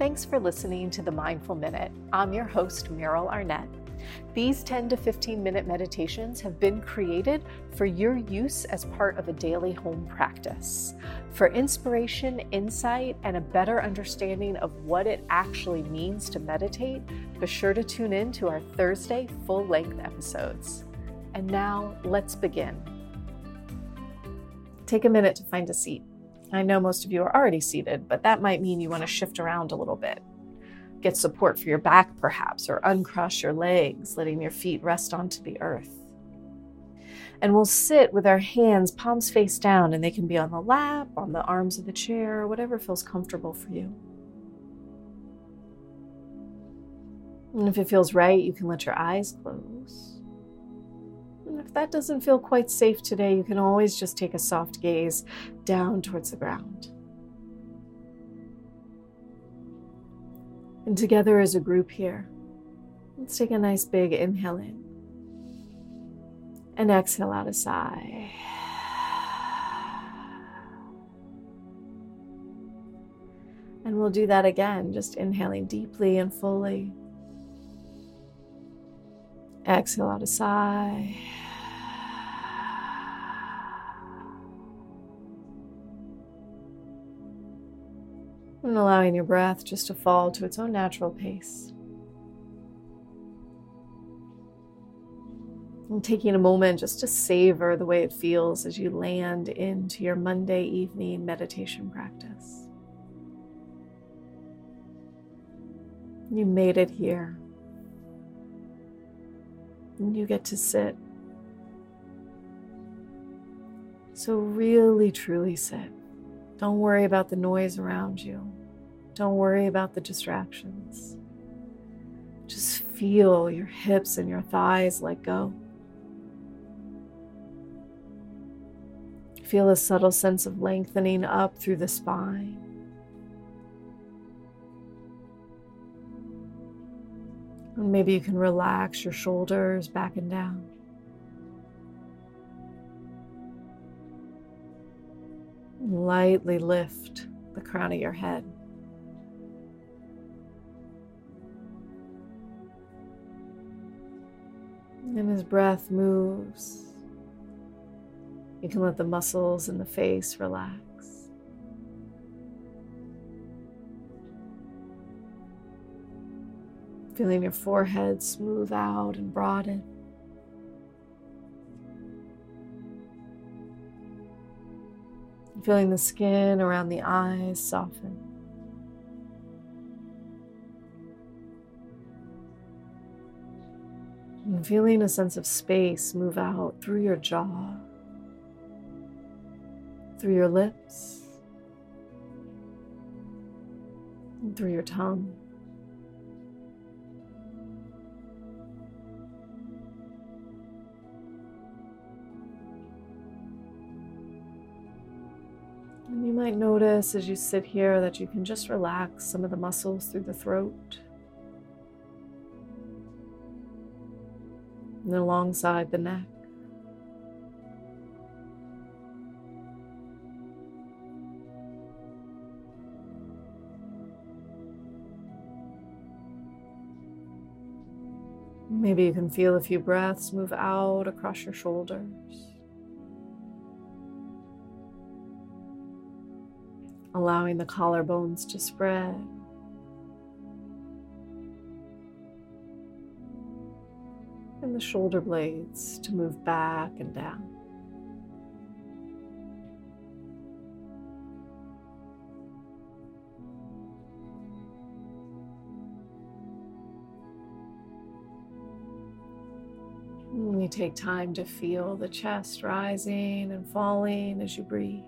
Thanks for listening to the Mindful Minute. I'm your host, Meryl Arnett. These 10 to 15 minute meditations have been created for your use as part of a daily home practice. For inspiration, insight, and a better understanding of what it actually means to meditate, be sure to tune in to our Thursday full length episodes. And now, let's begin. Take a minute to find a seat. I know most of you are already seated, but that might mean you want to shift around a little bit. Get support for your back, perhaps, or uncross your legs, letting your feet rest onto the earth. And we'll sit with our hands palms face down, and they can be on the lap, on the arms of the chair, whatever feels comfortable for you. And if it feels right, you can let your eyes close. If that doesn't feel quite safe today, you can always just take a soft gaze down towards the ground. And together as a group here, let's take a nice big inhale in and exhale out a sigh. And we'll do that again, just inhaling deeply and fully. Exhale out a sigh. And allowing your breath just to fall to its own natural pace. And taking a moment just to savor the way it feels as you land into your Monday evening meditation practice. You made it here. And you get to sit. So, really, truly sit. Don't worry about the noise around you. Don't worry about the distractions. Just feel your hips and your thighs let go. Feel a subtle sense of lengthening up through the spine. And maybe you can relax your shoulders back and down. Lightly lift the crown of your head. And as breath moves, you can let the muscles in the face relax. Feeling your forehead smooth out and broaden. Feeling the skin around the eyes soften. And feeling a sense of space move out through your jaw, through your lips, and through your tongue. And you might notice as you sit here that you can just relax some of the muscles through the throat and alongside the neck. Maybe you can feel a few breaths move out across your shoulders. allowing the collarbones to spread. And the shoulder blades to move back and down. And you take time to feel the chest rising and falling as you breathe.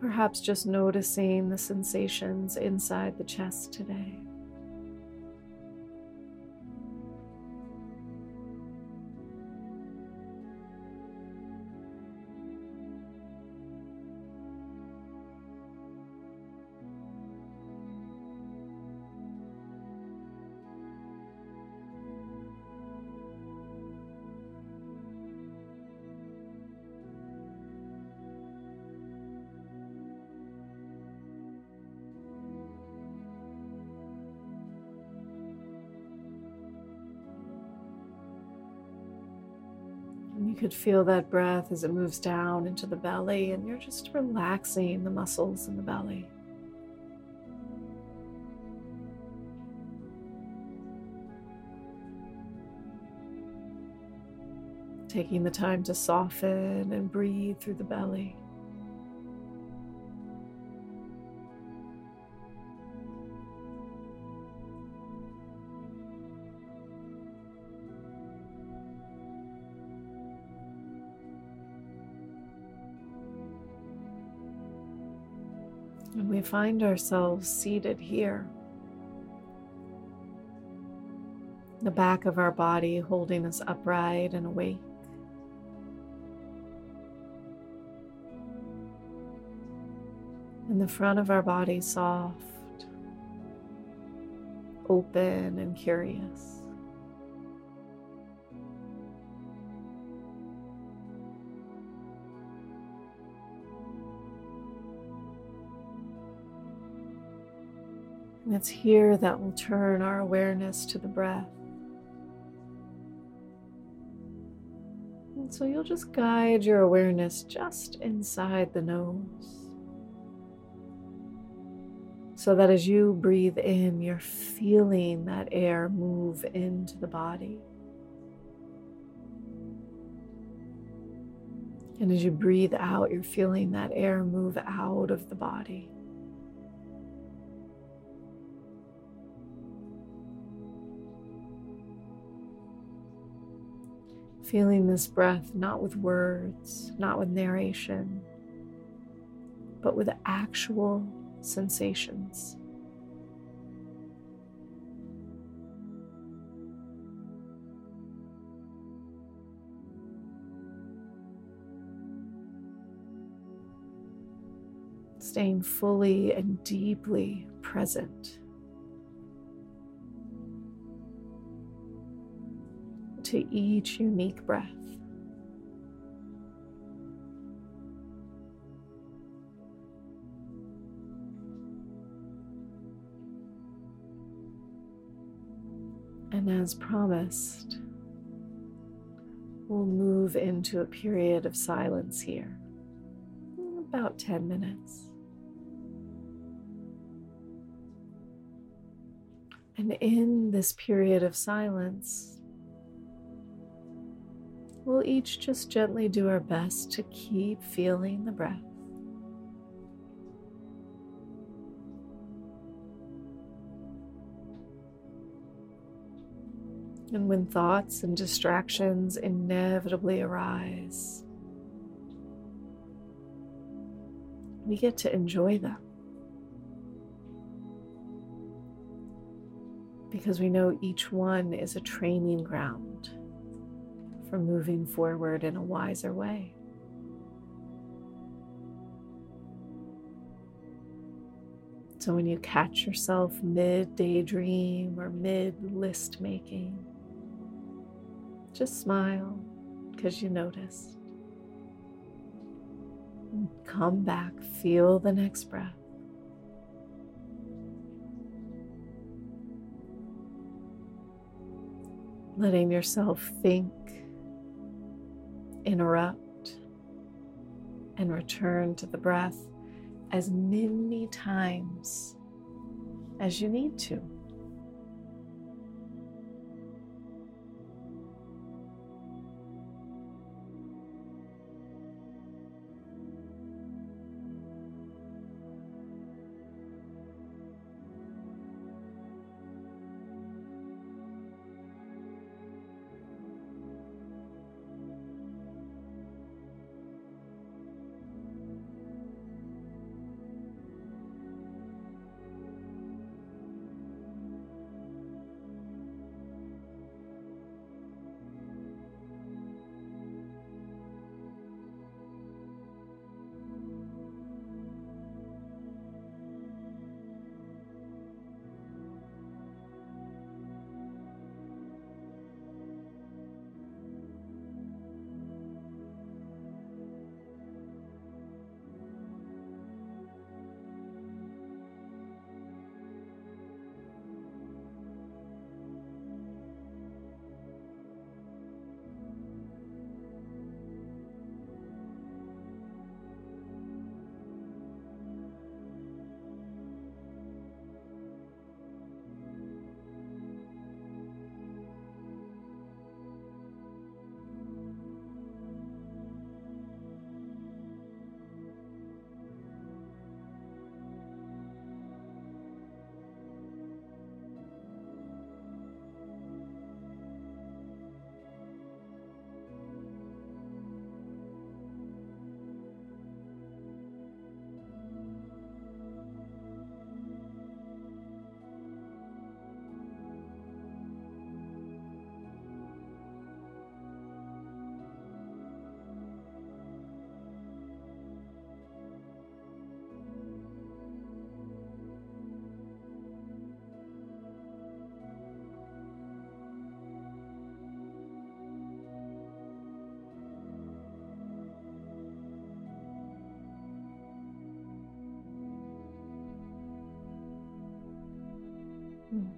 Perhaps just noticing the sensations inside the chest today. Could feel that breath as it moves down into the belly, and you're just relaxing the muscles in the belly. Taking the time to soften and breathe through the belly. And we find ourselves seated here. The back of our body holding us upright and awake. And the front of our body soft, open, and curious. Here that we'll turn our awareness to the breath. And so you'll just guide your awareness just inside the nose. So that as you breathe in, you're feeling that air move into the body. And as you breathe out, you're feeling that air move out of the body. Feeling this breath not with words, not with narration, but with actual sensations. Staying fully and deeply present. To each unique breath. And as promised, we'll move into a period of silence here, about 10 minutes. And in this period of silence, we'll each just gently do our best to keep feeling the breath. And when thoughts and distractions inevitably arise, we get to enjoy them. Because we know each one is a training ground for moving forward in a wiser way. So, when you catch yourself mid daydream or mid list making, just smile because you noticed. come back, feel the next breath. Letting yourself think interrupt and return to the breath as many times as you need to.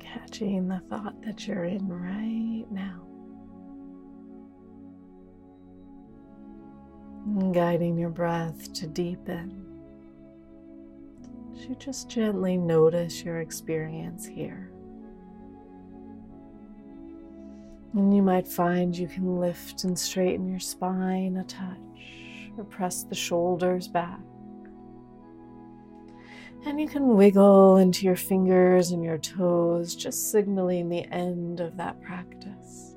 Catching the thought that you're in right now. And guiding your breath to deepen. You just gently notice your experience here. And you might find you can lift and straighten your spine a touch or press the shoulders back. And you can wiggle into your fingers and your toes, just signaling the end of that practice.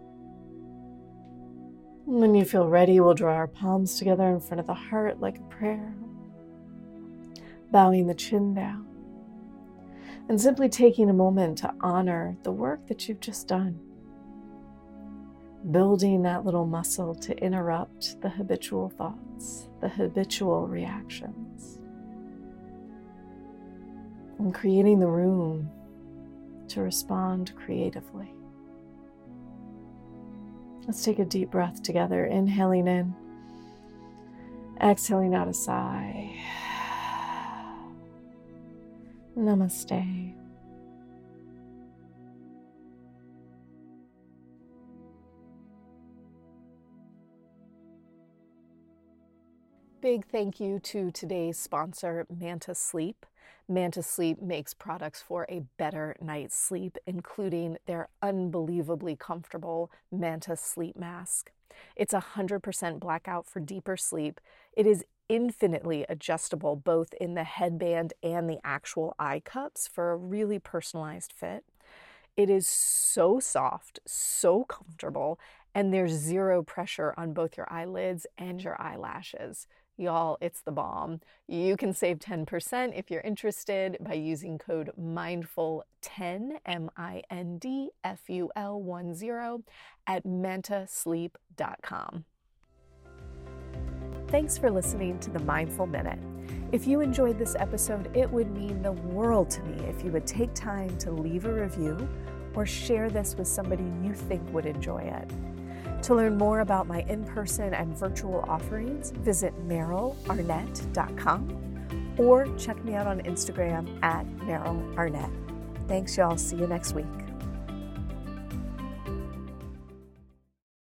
And when you feel ready, we'll draw our palms together in front of the heart like a prayer, bowing the chin down, and simply taking a moment to honor the work that you've just done building that little muscle to interrupt the habitual thoughts, the habitual reactions, and creating the room to respond creatively. Let's take a deep breath together, inhaling in, exhaling out a sigh. Namaste. Big thank you to today's sponsor, Manta Sleep. Manta Sleep makes products for a better night's sleep, including their unbelievably comfortable Manta Sleep Mask. It's 100% blackout for deeper sleep. It is infinitely adjustable both in the headband and the actual eye cups for a really personalized fit. It is so soft, so comfortable, and there's zero pressure on both your eyelids and your eyelashes. Y'all, it's the bomb. You can save 10% if you're interested by using code MINDFUL10, M I N D F U L 1 0, at mantasleep.com. Thanks for listening to the Mindful Minute. If you enjoyed this episode, it would mean the world to me if you would take time to leave a review or share this with somebody you think would enjoy it. To learn more about my in person and virtual offerings, visit merylarnett.com or check me out on Instagram at Meryl Arnett. Thanks, y'all. See you next week.